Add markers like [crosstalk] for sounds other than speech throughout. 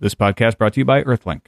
This podcast brought to you by Earthlink.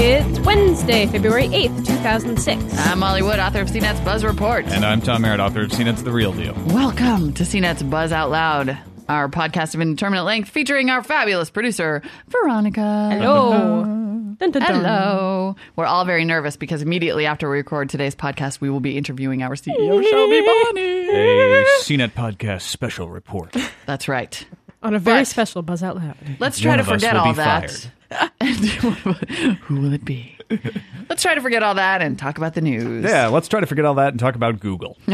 It's Wednesday, February 8th, 2006. I'm Molly Wood, author of CNET's Buzz Report. And I'm Tom Merritt, author of CNET's The Real Deal. Welcome to CNET's Buzz Out Loud, our podcast of indeterminate length featuring our fabulous producer, Veronica. Hello. Dun, dun, dun. Hello. We're all very nervous because immediately after we record today's podcast, we will be interviewing our CEO, Shelby Bonnie. A CNET podcast special report. That's right. On a very But- special Buzz Out Loud. Let's try One to of us forget will all be that. [laughs] Who will it be? [laughs] Let's try to forget all that and talk about the news. Yeah, let's try to forget all that and talk about Google. [laughs]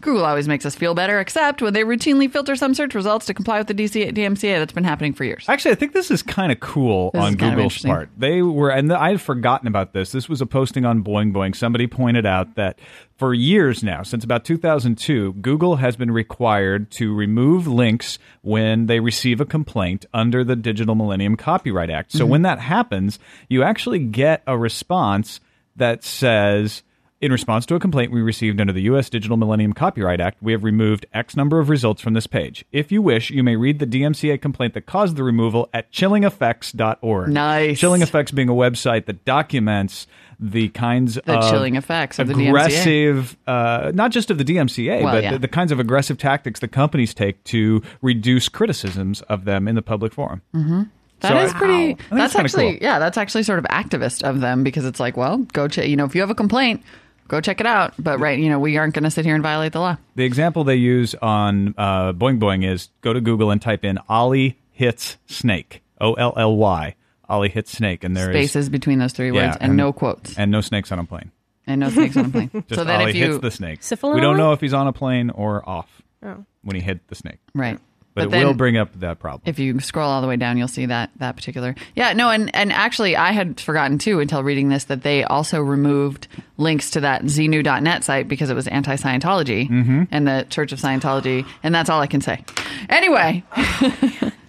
Google always makes us feel better, except when they routinely filter some search results to comply with the DC- DMCA that's been happening for years. Actually, I think this is kind of cool This on Google's part. They were, and I had forgotten about this. This was a posting on Boing Boing. Somebody pointed out that for years now, since about 2002, Google has been required to remove links when they receive a complaint under the Digital Millennium Copyright Act. So mm-hmm. when that happens, you actually get a response that says, in response to a complaint we received under the U.S. Digital Millennium Copyright Act, we have removed X number of results from this page. If you wish, you may read the DMCA complaint that caused the removal at chillingeffects.org. Nice. Chilling Effects being a website that documents the kinds The of chilling effects of the DMCA. aggressive, uh, not just of the DMCA, Well, but yeah. the, the kinds of aggressive tactics that companies take to reduce criticisms of them in the public forum. That So is I- pretty. I think That's actually cool. yeah. That's actually sort of activist of them because it's like, well, go check. You know, if you have a complaint, go check it out. But right, you know, we aren't going to sit here and violate the law. The example they use on uh, Boing Boing is go to Google and type in Ollie hits snake. O L L Y. Ollie hits snake. And there is Spaces between those three Yeah, words and, and- no quotes and, and no snakes on a plane. And no snakes on a plane. [laughs] Just so then Ollie if you hits the snake. Syphilin we don't know if he's on a plane or off Oh. when he hit the snake. right, But, it then will bring up that problem. if you scroll all the way down, you'll see that that particular. Yeah, no, and and actually, I had forgotten too until reading this that they also removed links to that xenu.net site because it was anti-Scientology Mm-hmm. and the Church of Scientology, and that's all I can say. Anyway, [laughs]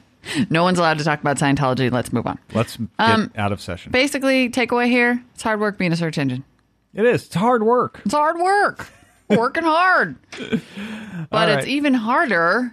no one's allowed to talk about Scientology. Let's move on. Let's get Um, out of session. Basically, takeaway here: it's hard work being a search engine. it is. It's hard work. It's hard work, working hard. [laughs] But right. it's even harder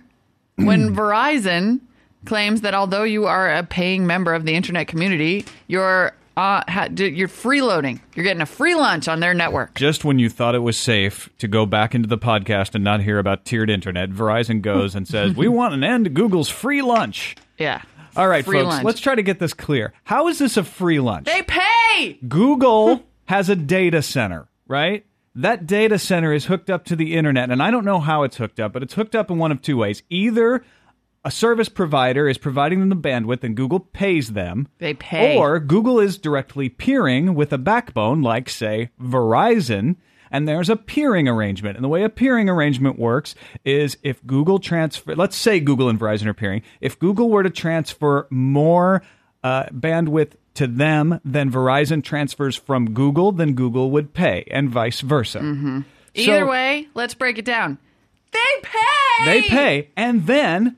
when [clears throat] Verizon claims that although you are a paying member of the internet community, you're uh, ha- you're freeloading. You're getting a free lunch on their network. Just when you thought it was safe to go back into the podcast and not hear about tiered internet, Verizon goes and says, [laughs] We want an end to Google's free lunch. Yeah. All right, Free folks, lunch. let's try to get this clear. How is this a free lunch? They pay. Google has a data center, right? That data center is hooked up to the internet, and I don't know how it's hooked up, but it's hooked up in one of two ways. Either a service provider is providing them the bandwidth and Google pays them. They pay. Or Google is directly peering with a backbone, like, say, Verizon, and there's a peering arrangement. And the way a peering arrangement works is if Google transfer, let's say Google and Verizon are peering, if Google were to transfer more uh, bandwidth to them than Verizon transfers from Google, then Google would pay, and vice versa. Mm-hmm. Either So- way, let's break it down. They pay. They pay, and then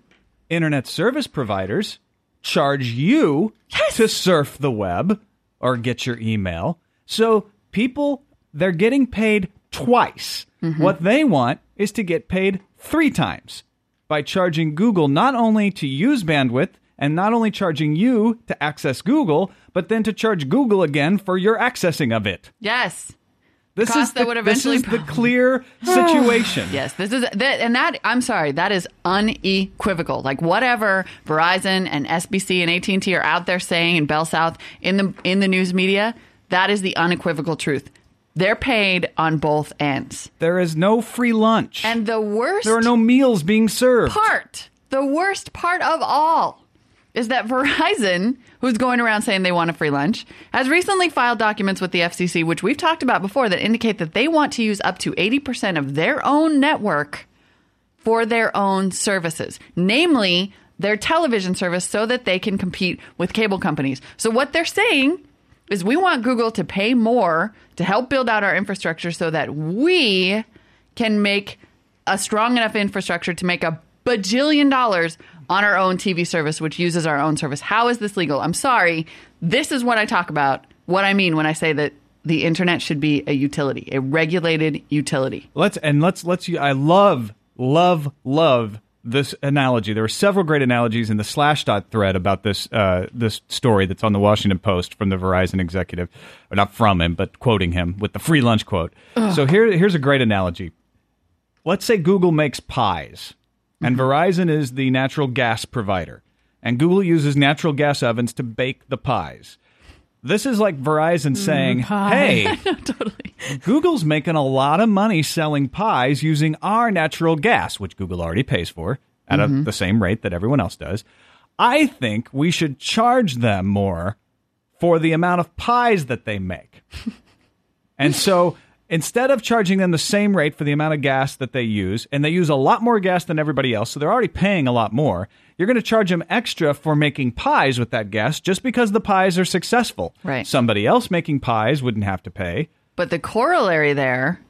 internet service providers charge you to surf the web or get your email. So people, they're getting paid twice. Mm-hmm. What they want is to get paid three times by charging Google not only to use bandwidth and not only charging you to access Google, but then to charge Google again for your accessing of it. Yes. This is that the, this is the [laughs] clear [sighs] situation. Yes, this is that, and that. I'm sorry, that is unequivocal. Like whatever Verizon and SBC and AT and T are out there saying in Bell South in the in the news media, that is the unequivocal truth. They're paid on both ends, There is no free lunch. and the worst There are no meals being served. part, the worst part of all, is that Verizon, who's going around saying they want a free lunch, has recently filed documents with the FCC, which we've talked about before, that indicate that they want to use up to 80% of their own network for their own services, namely their television service, so that they can compete with cable companies. So, what they're saying is we want Google to pay more to help build out our infrastructure so that we can make a strong enough infrastructure to make a bajillion dollars on our own TV service, which uses our own service. How is this legal? I'm sorry. This is what I talk about, what I mean when I say that the internet should be a utility, a regulated utility. Let's and let's let's. I love love love this analogy. There are several great analogies in the Slashdot thread about this uh, this story that's on the Washington Post from the Verizon executive, or not from him, but quoting him with the free lunch quote. So here, here's a great analogy. Let's say Google makes pies, and Verizon is the natural gas provider, and Google uses natural gas ovens to bake the pies. This is like Verizon saying, "Hey, [laughs] Google's making a lot of money selling pies using our natural gas, which Google already pays for at a, the same rate that everyone else does. I think we should charge them more for the amount of pies that they make. [laughs] and so instead of charging them the same rate for the amount of gas that they use, and they use a lot more gas than everybody else, so they're already paying a lot more, you're going to charge them extra for making pies with that gas just because the pies are successful. Right. Somebody else making pies wouldn't have to pay. But the corollary there,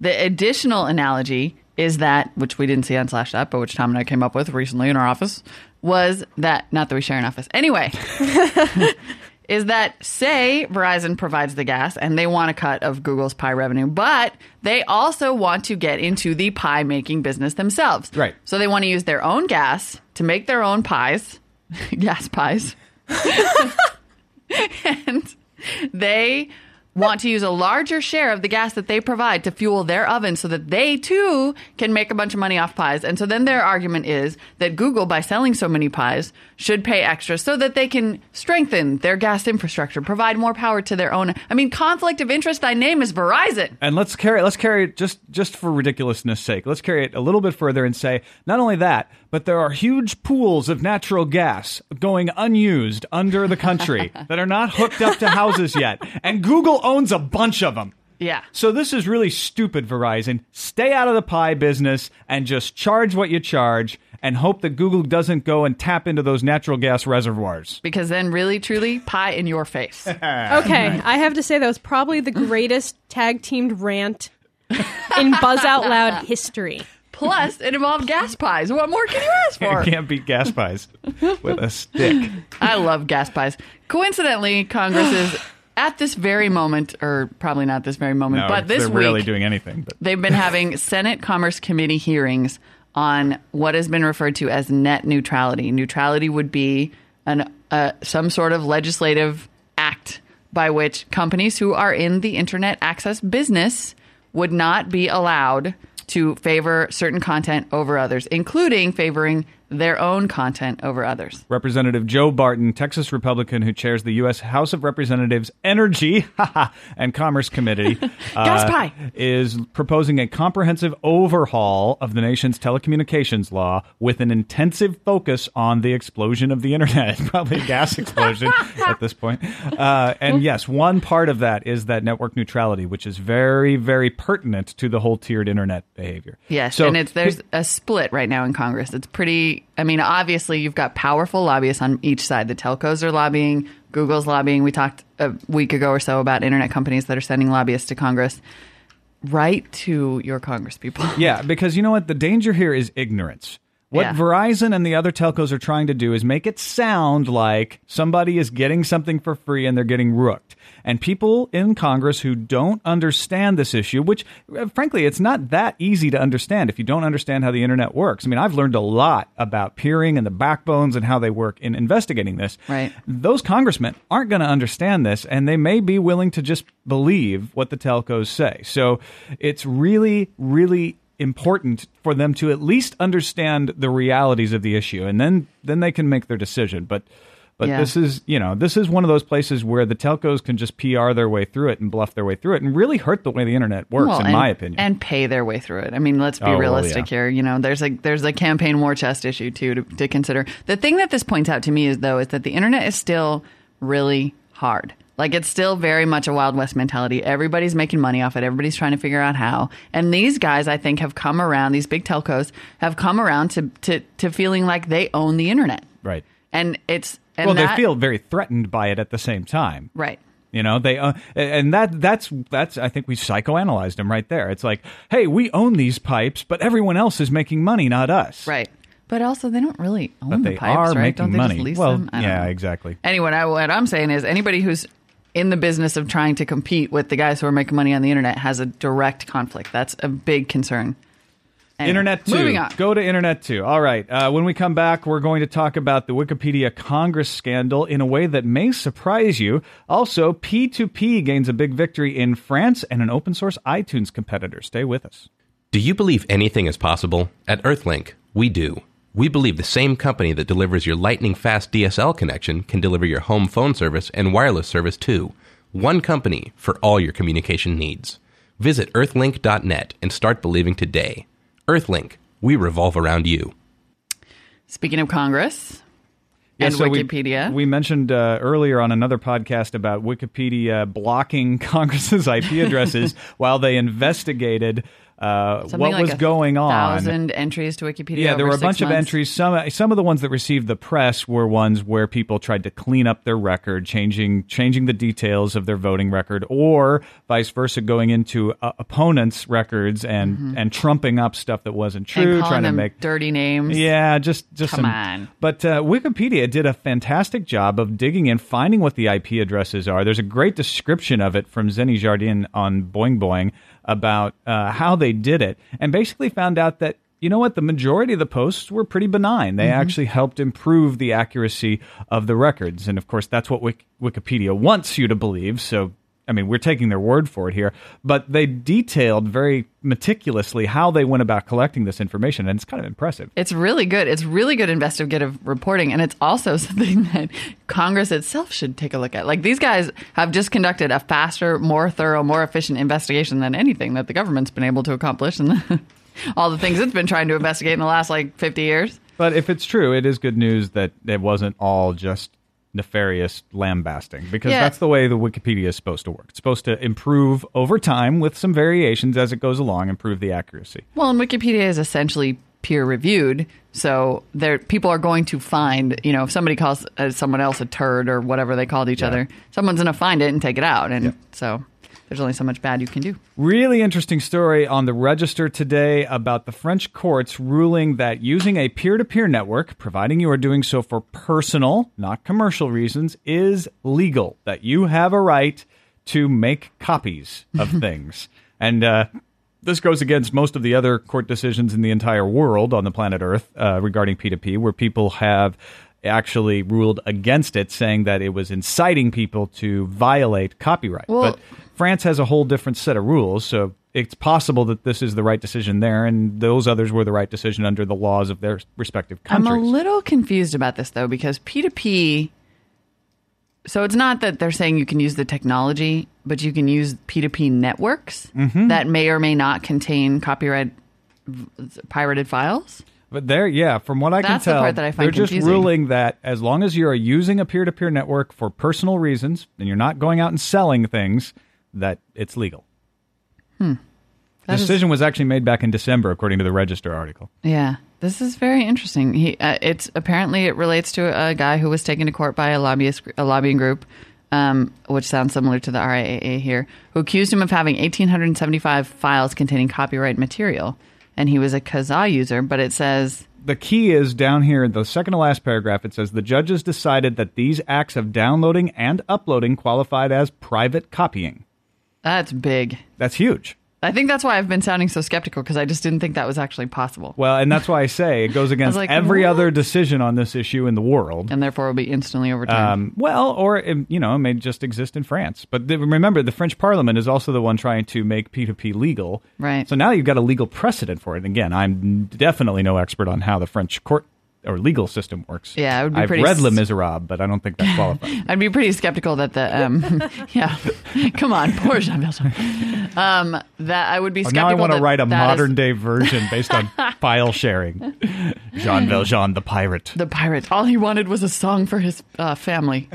the additional analogy is that, which we didn't see on Slashdot, but which Tom and I came up with recently in our office, was that, not that we share an office. Anyway, [laughs] is that say Verizon provides the gas and they want a cut of Google's pie revenue, but they also want to get into the pie making business themselves. Right. So they want to use their own gas to make their own pies, [laughs] gas pies. [laughs] and they want to use a larger share of the gas that they provide to fuel their oven so that they too can make a bunch of money off pies. And so then their argument is that Google, by selling so many pies, should pay extra so that they can strengthen their gas infrastructure, provide more power to their own. I mean, conflict of interest, Thy name is Verizon. And let's carry let's carry it just just for ridiculousness sake. Let's carry it a little bit further and say not only that, but there are huge pools of natural gas going unused under the country [laughs] that are not hooked up to houses yet, and Google owns a bunch of them. Yeah. So this is really stupid, Verizon. Stay out of the pie business and just charge what you charge and hope that Google doesn't go and tap into those natural gas reservoirs. Because then, really, truly, pie in your face. [laughs] Okay, I have to say that was probably the greatest tag teamed rant in Buzz Out Loud history. Plus, it involved gas pies. What more can you ask for? You can't beat gas pies with a stick. I love gas pies. Coincidentally, Congress is at this very moment, or probably not this very moment, No, but this they're week, rarely doing anything. But they've been [laughs] having Senate Commerce Committee hearings on what has been referred to as net neutrality. Neutrality would be an uh, some sort of legislative act by which companies who are in the internet access business would not be allowed to favor certain content over others, including favoring their own content over others. Representative Joe Barton, Texas Republican who chairs the U.S. House of Representatives Energy [laughs] and Commerce Committee, [laughs] uh, is proposing a comprehensive overhaul of the nation's telecommunications law with an intensive focus on the explosion of the internet. [laughs] Probably a gas explosion at this point. Uh, and yes, one part of that is that network neutrality, which is very, very pertinent to the whole tiered internet behavior. Yes, So and it's there's a split right now in Congress. It's pretty. I mean, obviously, you've got powerful lobbyists on each side. The telcos are lobbying, Google's lobbying. We talked a week ago or so about internet companies that are sending lobbyists to Congress. Right to your Congress people. Yeah, because you know what? The danger here is ignorance. What Yeah. Verizon and the other telcos are trying to do is make it sound like somebody is getting something for free and they're getting rooked. And people in Congress who don't understand this issue, which uh, frankly, it's not that easy to understand if you don't understand how the internet works. I mean, I've learned a lot about peering and the backbones and how they work in investigating this. Right. Those congressmen aren't going to understand this and they may be willing to just believe what the telcos say. So it's really, really important for them to at least understand the realities of the issue and then then they can make their decision but but Yeah. this is you know this is one of those places where the telcos can just PR their way through it and bluff their way through it and really hurt the way the internet works Well, in and- my opinion and pay their way through it. I mean, let's be Oh, well, realistic yeah. here. You know, there's a there's a campaign war chest issue too to, to consider. The thing that this points out to me is though is that the internet is still really hard. Like it's still very much a Wild West mentality. Everybody's making money off it. Everybody's trying to figure out how. And these guys, I think, have come around. These big telcos have come around to to, to feeling like they own the internet. right And it's and well that- they feel very threatened by it at the same time right. You know, they uh, and that that's that's I think we psychoanalyzed them right there. It's like, hey, we own these pipes, but everyone else is making money, not us. Right. But also, they don't really own But the pipes, right? don't they money. Just lease well, them? Yeah, know. exactly. Anyway, I, what I'm saying is anybody who's in the business of trying to compete with the guys who are making money on the internet has a direct conflict. That's a big concern. Anyway, Internet 2. Moving on. Go to Internet 2. All right. Uh, when we come back, we're going to talk about the Wikipedia Congress scandal in a way that may surprise you. Also, P2P gains a big victory in France and an open source iTunes competitor. Stay with us. Do you believe anything is possible? At Earthlink, we do. We believe the same company that delivers your lightning fast DSL connection can deliver your home phone service and wireless service too. One company for all your communication needs. Visit earthlink.net and start believing today. Earthlink, we revolve around you. Speaking of Congress Yeah, and so we- Wikipedia, We, mentioned uh, earlier on another podcast about Wikipedia blocking [laughs] Congress's IP addresses [laughs] while they investigated uh, what like was going on. thousand entries to Wikipedia. Yeah, there were a bunch of entries. Some some of the ones that received the press were ones where people tried to clean up their record, changing changing the details of their voting record, or vice versa, going into uh, opponents' records and and trumping up stuff that wasn't Mm-hmm. true, trying to make dirty names. yeah, just just Come some. on. But uh, Wikipedia did a fantastic job of digging in, finding what the IP addresses are. There's a great description of it from Xeni Jardin on Boing Boing about uh, how they did it, and basically found out that. You know what? The majority of the posts were pretty benign. They actually helped improve the accuracy of the records. And of course, that's what Wik- Wikipedia wants you to believe. So, I mean, we're taking their word for it here. But they detailed very meticulously how they went about collecting this information. And it's kind of impressive. It's really good. It's really good investigative reporting, and it's also [laughs] something that Congress itself should take a look at. Like these guys have just conducted a faster, more thorough, more efficient investigation than anything that the government's been able to accomplish, and [laughs] all the things it's been trying to investigate in the last like fifty years. But if it's true, it is good news that it wasn't all just nefarious lambasting because Yeah. that's the way the Wikipedia is supposed to work. It's supposed to improve over time with some variations as it goes along, improve the accuracy. Well, and Wikipedia is essentially peer reviewed, so there people are going to find. You know, if somebody calls uh, someone else a turd or whatever they called each other, someone's going to find it and take it out, and so there's only so much bad you can do. Really interesting story on the Register today about the French courts ruling that using a peer to peer network, providing you are doing so for personal, not commercial reasons, is legal. That you have a right to make copies of [laughs] things. And uh, this goes against most of the other court decisions in the entire world on the planet Earth uh, regarding P2P, where people have actually ruled against it, saying that it was inciting people to violate copyright. Well- but France has a whole different set of rules, so it's possible that this is the right decision there, and those others were the right decision under the laws of their respective countries. I'm a little confused about this though because P2P. So it's not that they're saying you can use the technology, but you can use P2P networks Mm-hmm. that may or may not contain copyright pirated files. But there, yeah, from what I That's the can tell, part that I find they're just ruling that as long as you are using a peer-to-peer network for personal reasons and you're not going out and selling things, that it's legal. That the is- decision was actually made back in December, according to the Register article. Yeah, this is very interesting. He, uh, it's apparently it relates to a guy who was taken to court by a lobbyist, a lobbying group, um, which sounds similar to the RIAA here, who accused him of having 1,875 files containing copyright material, and he was a Kazaa user. But it says The key is down here the second to last paragraph. It says the judges decided that these acts of downloading and uploading qualified as private copying. That's big. That's huge. I think that's why I've been sounding so skeptical because I just didn't think that was actually possible, Well, and that's why I say it goes [laughs] against like, every what? other decision on this issue in the world. and therefore it will be instantly overturned. Um, well, or um, you know, it may just exist in France. But the, remember, the French Parliament is also the one trying to make P2P legal. Right. So now you've got a legal precedent for it. And again, I'm definitely no expert on how the French court or legal system works. Yeah, it would be I've pretty read Les s- Miserables, but I don't think that qualifies. [laughs] I'd be pretty skeptical that the um, [laughs] yeah, [laughs] come on, poor Jean Valjean. Um, that I would be Oh, skeptical. now I want to that write a that is modern day version based on file sharing. Jean Valjean, the pirate. The pirate. All he wanted was a song for his uh, family.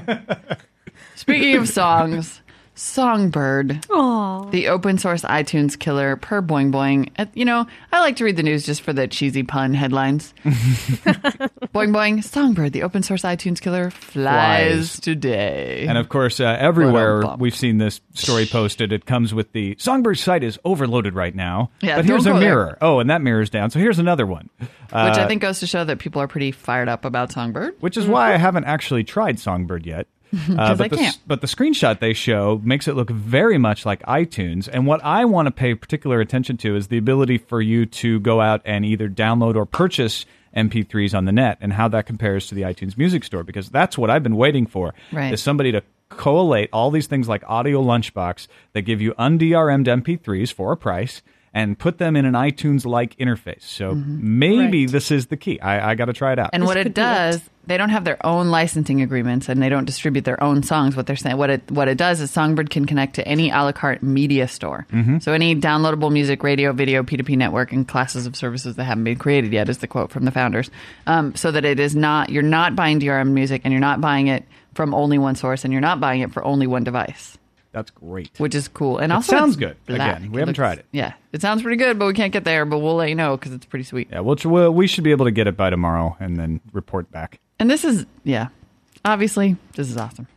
Speaking of songs, Songbird, Aw. the open source iTunes killer per Boing Boing. Uh, You know, I like to read the news just for the cheesy pun headlines. [laughs] boing Boing, Songbird, the open source iTunes killer flies, Flies. today. And of course, uh, everywhere Ba-dum-bum. we've seen this story posted, it comes with the Songbird's site is overloaded right now. Yeah, but here's don't a go there. mirror. Oh, and that mirror's down. So here's another one. Uh, which I think goes to show that people are pretty fired up about Songbird. which is why I haven't actually tried Songbird yet. Uh, but I the, can't. But the screenshot they show makes it look very much like iTunes. And what I want to pay particular attention to is the ability for you to go out and either download or purchase MP3s on the net and how that compares to the iTunes Music Store because that's what I've been waiting for. Right. Is somebody to collate all these things like Audio Lunchbox that give you undrm'd MP3s for a price and put them in an iTunes like interface. So maybe Right. this is the key. I, I got to try it out. And This what it be it. does, they don't have their own licensing agreements and they don't distribute their own songs. What they're saying, what it what it does is Songbird can connect to any a la carte media store. So any downloadable music, radio, video, P2P network, and classes of services that haven't been created yet is the quote from the founders. Um, so that it is not you're not buying DRM music and you're not buying it from only one source and you're not buying it for only one device. That's great. Which is cool, and It also sounds good. black. Again, we haven't tried it. Yeah, it sounds pretty good, but we can't get there. But we'll let you know because it's pretty sweet. Yeah, we'll, we'll, we should be able to get it by tomorrow and then report back. And this is yeah, obviously this is awesome.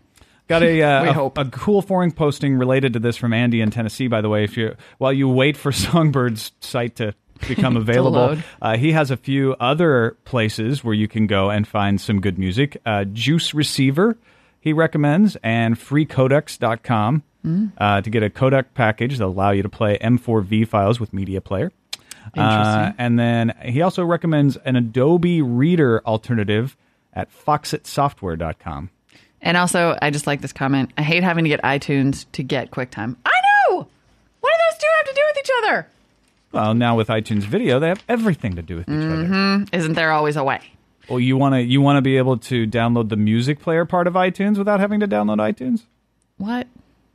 Got a, [laughs] uh, a, hope. a cool forum posting related to this from Andy in Tennessee. By the way, if you while you wait for [laughs] Songbird's site to become [laughs] available, load. uh, he has a few other places where you can go and find some good music. Uh, Juice Receiver, he recommends, and FreeCodex.com Mm. uh, to get a codec package that allow you to play M4V files with Media Player. Uh, Interesting. and then he also recommends an Adobe Reader alternative at FoxitSoftware.com. And also, I just like this comment. I hate having to get iTunes to get QuickTime. I know. What do those two have to do with each other? Well, now with iTunes Video, they have everything to do with each Mm-hmm. other. Isn't there always a way? Well, you want to you want to be able to download the music player part of iTunes without having to download iTunes. What?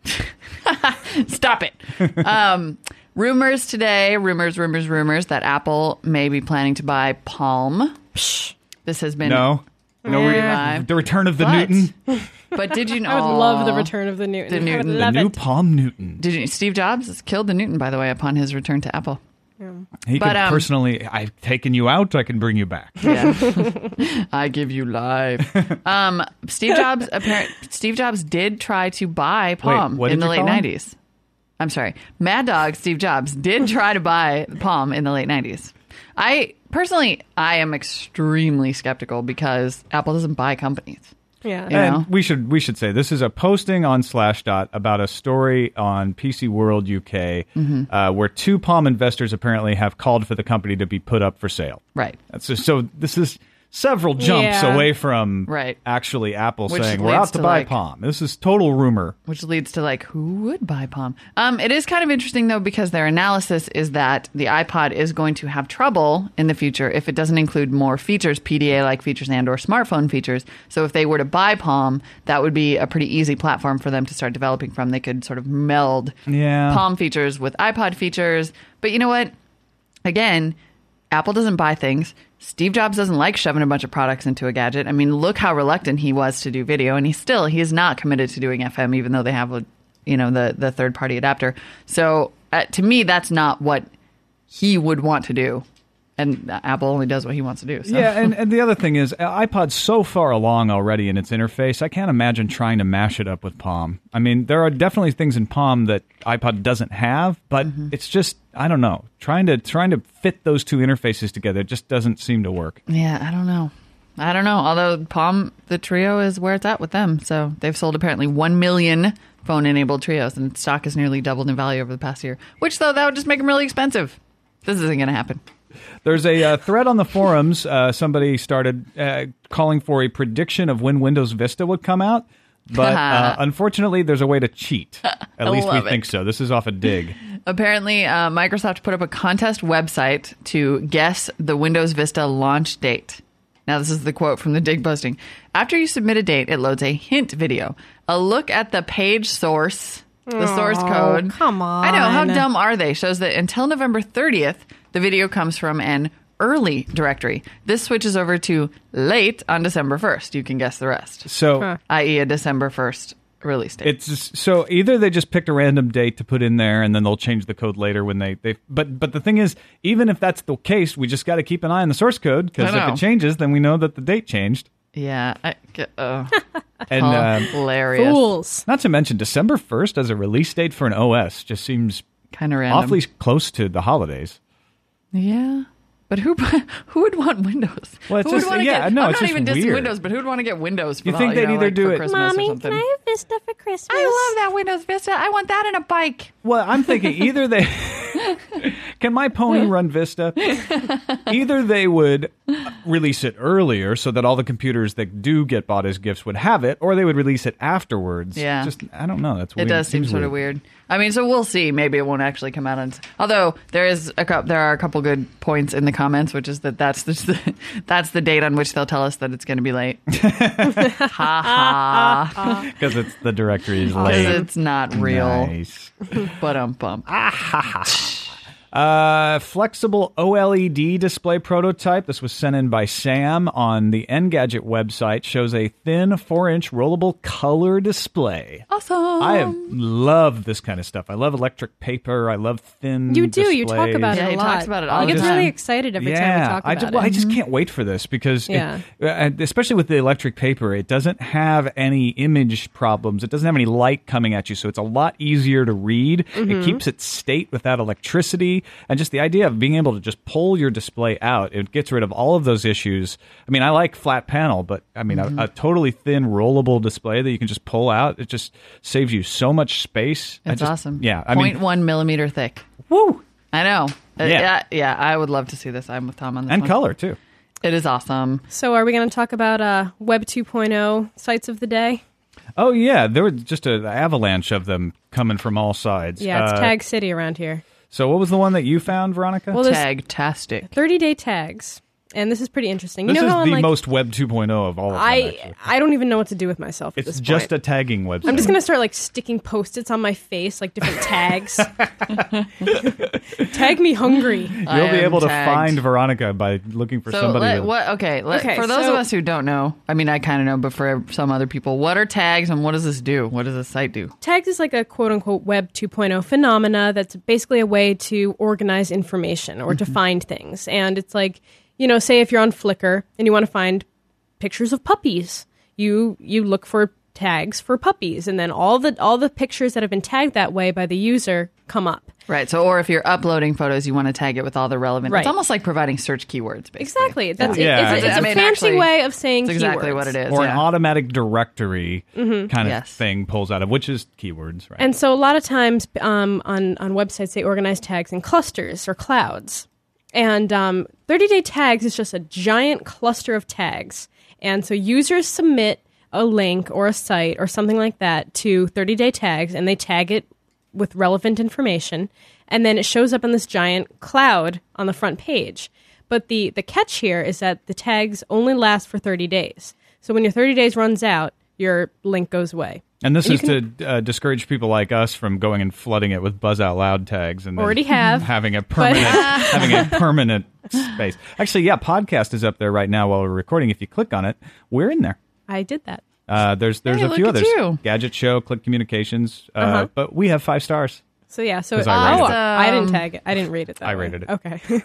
[laughs] Stop it. [laughs] um, rumors today, rumors, rumors, rumors that Apple may be planning to buy Palm. This has been No, no, re- Yeah. the return of the But- Newton, [laughs] But did you know? I would love the return of the Newton. The I would Newton. the new it. Palm Newton. Did you, Steve Jobs has killed the Newton, by the way, upon his return to Apple. He But, could um, personally. I've taken you out. I can bring you back. [laughs] Yeah. [laughs] I give you life. [laughs] Um, Steve Jobs apparent Steve Jobs did try to buy Palm what in the late 90s. I'm sorry. Mad Dog Steve Jobs did try to buy Palm in the late 90s. I personally I am extremely skeptical because Apple doesn't buy companies. Yeah. Yeah. And know? we should we should say this is a posting on Slashdot about a story on PC World UK Mm-hmm. uh, where two Palm investors apparently have called for the company to be put up for sale. Right. So, so this is several jumps Yeah. away from Right. actually Apple Which saying we're out to, to, buy like- Palm. This is total rumor. Which leads to like, who would buy Palm? Um, it is kind of interesting though because their analysis is that the iPod is going to have trouble in the future if it doesn't include more features, PDA-like features and/or smartphone features. So if they were to buy Palm, that would be a pretty easy platform for them to start developing from. They could sort of meld Yeah. Palm features with iPod features. But you know what? Again, Apple doesn't buy things. Steve Jobs doesn't like shoving a bunch of products into a gadget. I mean, look how reluctant he was to do video, and he still he is not committed to doing FM, even though they have a you know the the third party adapter. So uh, to me, that's not what he would want to do, and Apple only does what he wants to do. So. Yeah, and, and the other thing is, uh, iPod's so far along already in its interface, I can't imagine trying to mash it up with Palm. I mean, there are definitely things in Palm that iPod doesn't have, but Mm-hmm. it's just I don't know. Trying to trying to fit those two interfaces together just doesn't seem to work. Yeah, I don't know. I don't know. Although Palm, the Treo is where it's at with them. So they've sold apparently 1 million phone enabled Treos, and stock has nearly doubled in value over the past year. Which, though, that would just make them really expensive. This isn't going to happen. There's a uh, thread on the forums. Uh, somebody started uh, calling for a prediction of when Windows Vista would come out, but [laughs] uh, unfortunately, there's a way to cheat. [laughs] At least we love think so. This is off a Digg. Apparently, uh, Microsoft put up a contest website to guess the Windows Vista launch date. Now, this is the quote from the Digg posting. After you submit a date, it loads a hint video, a look at the page source, the source Oh, code. come on. I know. How dumb are they? Shows that until November 30th, the video comes from an early directory. This switches over to late on December 1st. You can guess the rest, So. Huh. i.e., a December 1st release date. It's just, so either they just picked a random date to put in there, and then they'll change the code later when they they. But but the thing is, even if that's the case, we just got to keep an eye on the source code because if it changes, then we know that the date changed. yeah. I, oh, [laughs] And uh, hilarious. Fools. not to mention December first as a release date for an OS just seems Kind of awfully close to the holidays. Yeah. But who [laughs] who would want Windows? Well, it's who would just- wanna yeah, get, no, I'm it's not just even dissing. Windows, but who'd want to get Windows? For You think the- they'd know, either like, do it- Christmas or Mommy, something? can I have Vista for Christmas? I love that Windows Vista. I want that in a bike. Well, I'm thinking [laughs] either they [laughs] [laughs] can my pony run Vista. Either they would release it earlier so that all the computers that do get bought as gifts would have it, or they would release it afterwards. Yeah. just I don't know. That's It does seem sort of weird. I mean, so we'll see. Maybe it won't actually come out on. Although there is a there are a couple good points in the comments, which is that that's the [laughs] that's the date on which they'll tell us that it's going to be late. ha ha! because it's the directory is [laughs] late. It's not real. Nice. But um bump. Uh, flexible OLED display prototype. This was sent in by Sam on the Engadget website. Shows a thin four-inch rollable color display. Awesome. I have love this kind of stuff. I love electric paper. I love thin. You do. You talk displays. about Yeah, it a he lot. talks about it all I get really excited every yeah, time we talk I about just, it. well, I just can't wait for this because, Yeah. uh, and especially with the electric paper, it doesn't have any image problems. It doesn't have any light coming at you, so it's a lot easier to read. Mm-hmm. It keeps its state without electricity, and just the idea of being able to just pull your display out, it gets rid of all of those issues. I mean, I like flat panel, but I mean, Mm-hmm. a, a totally thin rollable display that you can just pull out, it just saves you so much space. I It's just- awesome. Yeah, I Point mean, one millimeter thick. woo, I know. Uh, Yeah. yeah, yeah. I would love to see this. I'm with Tom on this and one. color too. It is awesome. So, are we going to talk about uh, Web 2.0 sites of the day? Oh yeah, there was just an avalanche of them coming from all sides. Yeah, it's Uh, Tag City around here. So what was the one that you found, Veronica? Well, there's Tag-tastic. 30 day tags, and this is pretty interesting. You this know is how the I'm like, most Web 2.0 of all of them. I actually. I don't even know what to do with myself. At It's this just point. a tagging website. I'm just gonna start like sticking post-its on my face, like different tags. [laughs] [laughs] Tag me hungry. You'll I be am able to find Veronica by looking for So somebody. let, to- what? Okay, let, Okay, for those so- of us who don't know, I mean, I kind of know, but for some other people, what are tags and what does this do? What does this site do? Tags is like a quote unquote Web 2.0 phenomena that's basically a way to organize information or to mm-hmm. find things. And it's like, you know, say if you're on Flickr and you want to find pictures of puppies, you you look for tags for puppies, and then all the all the pictures that have been tagged that way by the user come up. Right. So, or if you're uploading photos, you want to tag it with all the relevant. Right. It's almost like providing search keywords. Basically. Exactly. That's Yeah. it's, Yeah, it's I a mean, fancy actually, way of saying It's exactly keywords. what it is. or yeah. an automatic directory kind of Yes. thing pulls out of, which is keywords, right? And so a lot of times um, on on websites they organize tags in clusters or clouds. And um, 30 day tags is just a giant cluster of tags. And so users submit a link or a site or something like that to 30 day tags and they tag it with relevant information. And then it shows up in this giant cloud on the front page. But the, the catch here is that the tags only last for 30 days. So when your 30 days runs out, your link goes away. And this And is you to uh, discourage people like us from going and flooding it with buzz out loud tags and Already have. having a permanent [laughs] having a permanent space. Actually, yeah, podcast is up there right now while we're recording. If you click on it, we're in there. I did that. Uh, there's there's Hey, a few others. you. Gadget Show, Click Communications, uh, Uh-huh. but we have five stars. So yeah, so 'Cause I oh, it. I didn't tag it. I didn't read it that I way. rated it. Okay. [laughs]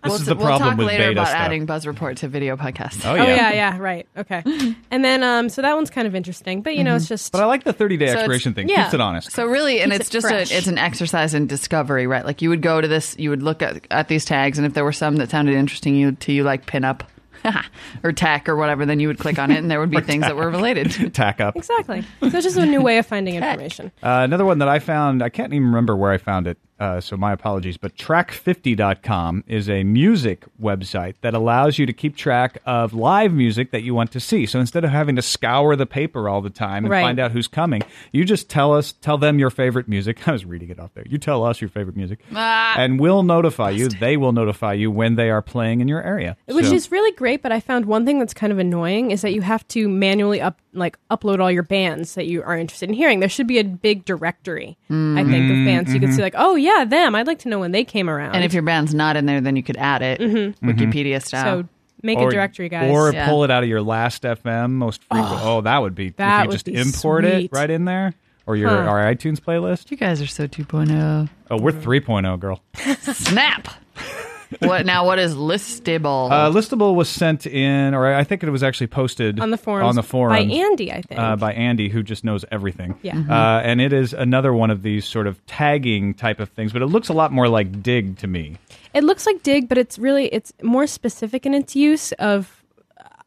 This we'll, is the we'll problem talk with later beta about stuff. adding Buzz Report to video podcasts. Oh oh yeah. yeah, yeah, right. Okay. [laughs] and then um so that one's kind of interesting, but you know, it's just But I like the 30 day So expiration thing. yeah. Keeps it honest. So really, and Keeps it's it just fresh. a, it's an exercise in discovery, right? Like you would go to this, you would look at, at these tags, and if there were some that sounded interesting you to you, like pinup [laughs] or tech or whatever, then you would click on it, and there would be things that were related. [laughs] Tack up. exactly. So it's just a new way of finding information. Uh, another one that I found, I can't even remember where I found it, uh, so my apologies, but track50.com is a music website that allows you to keep track of live music that you want to see. So instead of having to scour the paper all the time and Right. find out who's coming, you just tell us, tell them your favorite music. [laughs] I was reading it off there. You tell us your favorite music, Ah. and we'll notify you. They will notify you when they are playing in your area. Which So- is really great, but I found one thing that's kind of annoying is that you have to manually up like upload all your bands that you are interested in hearing. There should be a big directory, I think, of mm-hmm. bands. So you could see mm-hmm. like, oh yeah, them. I'd like to know when they came around. and if your band's not in there, then you could add it, mm-hmm. Wikipedia style. so make or, a directory, guys. Or Yeah. pull it out of your last FM most frequent. Oh, oh, that would be That if you would just be import it right in there or your Huh. our iTunes playlist. you guys are so 2.0. Oh, we're 3.0, girl. [laughs] Snap. [laughs] what now? What is listable? Uh, listable was sent in, or I think it was actually posted on the forums On the forums by Andy, I think. uh, by Andy, who just knows everything. Yeah. Mhm. Uh, and it is another one of these sort of tagging type of things, but it looks a lot more like Digg to me. It looks like Digg, but it's really it's more specific in its use of.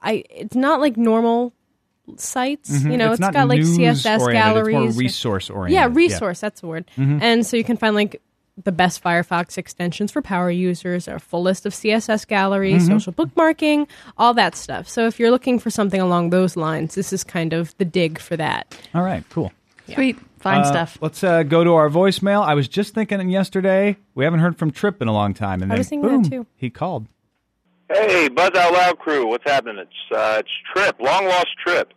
I it's not like normal sites. You know, Mm-hmm. It's it's not got like CSS oriented, galleries. It's more resource oriented. yeah, resource. That's the word. Mm-hmm. And so you can find like the best Firefox extensions for power users, a full list of CSS galleries, Mm-hmm. social bookmarking, all that stuff. So if you're looking for something along those lines, this is kind of the Digg for that. All right, cool. Sweet, fine Uh, stuff. Let's uh, go to our voicemail. I was just thinking yesterday, we haven't heard from Trip in a long time. And I then, was thinking that boom, too. He called. Hey, Buzz Out Loud crew, what's happening? It's uh, it's Trip, long lost Trip.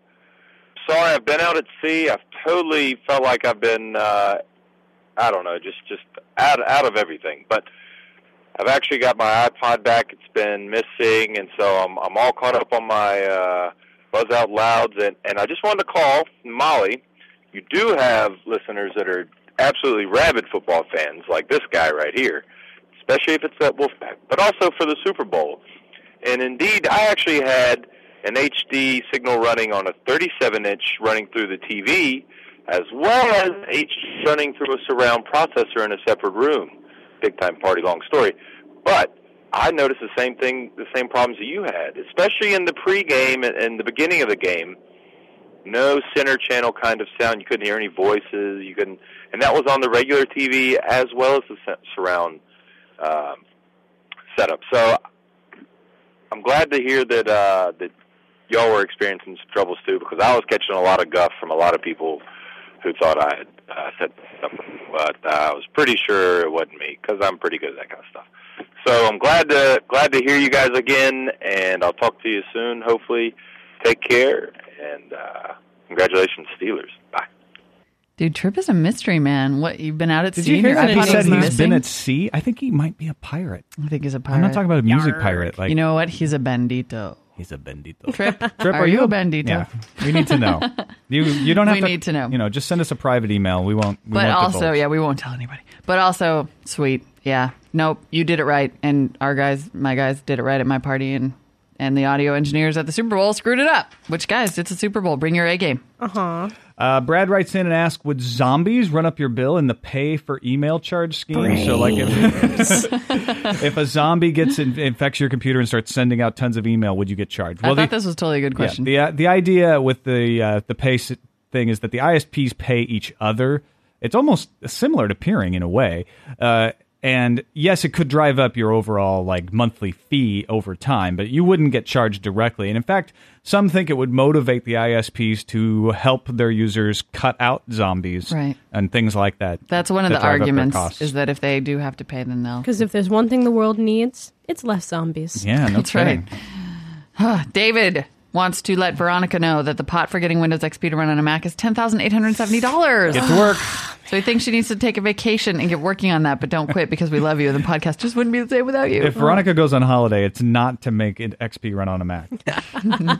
Sorry, I've been out at sea. I've totally felt like I've been, uh, I don't know, just just out out of everything. But I've actually got my iPod back. It's been missing, and so I'm I'm all caught up on my uh, Buzz Out Louds. And and I just wanted to call Molly. You do have listeners that are absolutely rabid football fans, like this guy right here, especially if it's at Wolfpack, but also for the Super Bowl. And indeed, I actually had an HD signal running on a 37 inch running through the TV, as well as HD running through a surround processor in a separate room. Big time party, long story. But I noticed the same thing, the same problems that you had, especially in the pregame and, and the beginning of the game. No center channel kind of sound. You couldn't hear any voices. You couldn't, and that was on the regular TV as well as the surround um, setup. So I'm glad to hear that uh, that y'all were experiencing some troubles too, because I was catching a lot of guff from a lot of people who thought I had uh, said something, but uh, I was pretty sure it wasn't me because I'm pretty good at that kind of stuff. So I'm glad to glad to hear you guys again, and I'll talk to you soon. Hopefully, take care and uh, congratulations, Steelers. Bye. Dude, Trip is a mystery man. What you've been out at Did sea? you hear that He he said was he's missing? been at sea. I think he might be a pirate. I think he's a pirate. I'm not talking about a music pirate. Like you know what? He's a bandito. He's a bendito. Trip, [laughs] Trip, are, you a bendito? Yeah, we need to know. [laughs] You you don't have We to. need to know. You know, just send us a private email. We won't. We But won't also, divulge. yeah, we won't tell anybody. But also, sweet, yeah. Nope, you did it right, and our guys, my guys, did it right at my party, and and the audio engineers at the Super Bowl screwed it up. Which guys, it's a Super Bowl. Bring your A game. Uh, huh. Uh, Brad writes in and asks, "Would zombies run up your bill in the pay for email charge scheme? So, like, if, [laughs] if a zombie gets in, infects your computer and starts sending out tons of email, would you get charged?" Well, I the- thought this was totally a good question. Yeah, the uh, the idea with the uh, the pay s- thing is that the ISPs pay each other. It's almost similar to peering in a way. Uh, and yes, it could drive up your overall like monthly fee over time, but you wouldn't get charged directly. And in fact, some think it would motivate the ISPs to help their users cut out zombies Right. and things like that. That's one of to the drive up their arguments is that if they do have to pay, then they'll. Because if there's one thing the world needs, it's less zombies. yeah, no That's kidding. right. David wants to let Veronica know that the pot for getting Windows XP to run on a Mac is ten thousand eight hundred seventy dollars. Get to work. [sighs] [laughs] So he thinks she needs to take a vacation and get working on that, but don't quit because we love you. And The podcast just wouldn't be the same without you. If Veronica goes on holiday, it's not to make it XP run on a Mac. [laughs]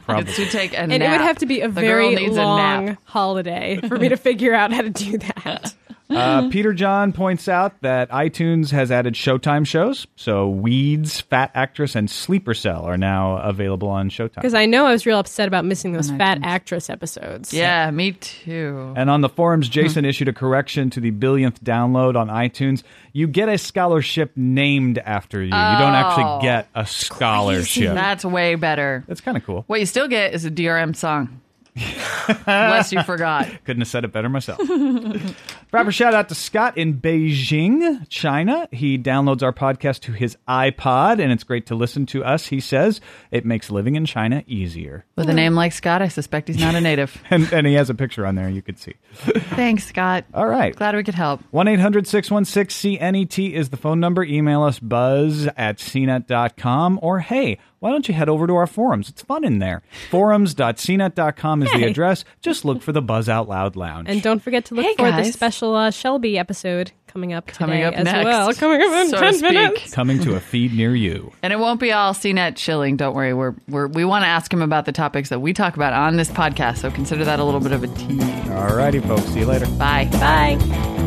Probably. it's to take a And nap. it would have to be a The very needs a long holiday for me to figure out how to do that. [laughs] Uh, [laughs] Peter John points out that iTunes has added Showtime shows. So Weeds, Fat Actress, and Sleeper Cell are now available on Showtime. Because I know I was real upset about missing those On fat iTunes. actress episodes. Yeah, me too. And on the forums, Jason issued a correction to the billionth download on iTunes. You get a scholarship named after you. You don't Oh. actually get a scholarship. That's way better. That's kind of cool. What you still get is a DRM song. Unless you forgot. [laughs] Couldn't have said it better myself. [laughs] Proper shout out to Scott in Beijing, China. He downloads our podcast to his iPod, and it's great to listen to us. He says it makes living in China easier. With a hmm. name like Scott, I suspect he's not a native. [laughs] And, and he has a picture on there you could see. Thanks, Scott. All right. Glad we could help. 1 800 616 CNET is the phone number. Email us buzz at cnet.com or hey, why don't you head over to our forums? It's fun in there. Forums.cnet.com is the address. Just look for the Buzz Out Loud Lounge. And don't forget to look Hey, for the special uh, Shelby episode coming up today Coming up as next, well. Coming up in so 10 speak. minutes. Coming to a feed near you. And it won't be all CNET chilling. Don't worry. We're, we're, we want to ask him about the topics that we talk about on this podcast. So consider that a little bit of a tease. All righty, folks. See you later. Bye. Bye.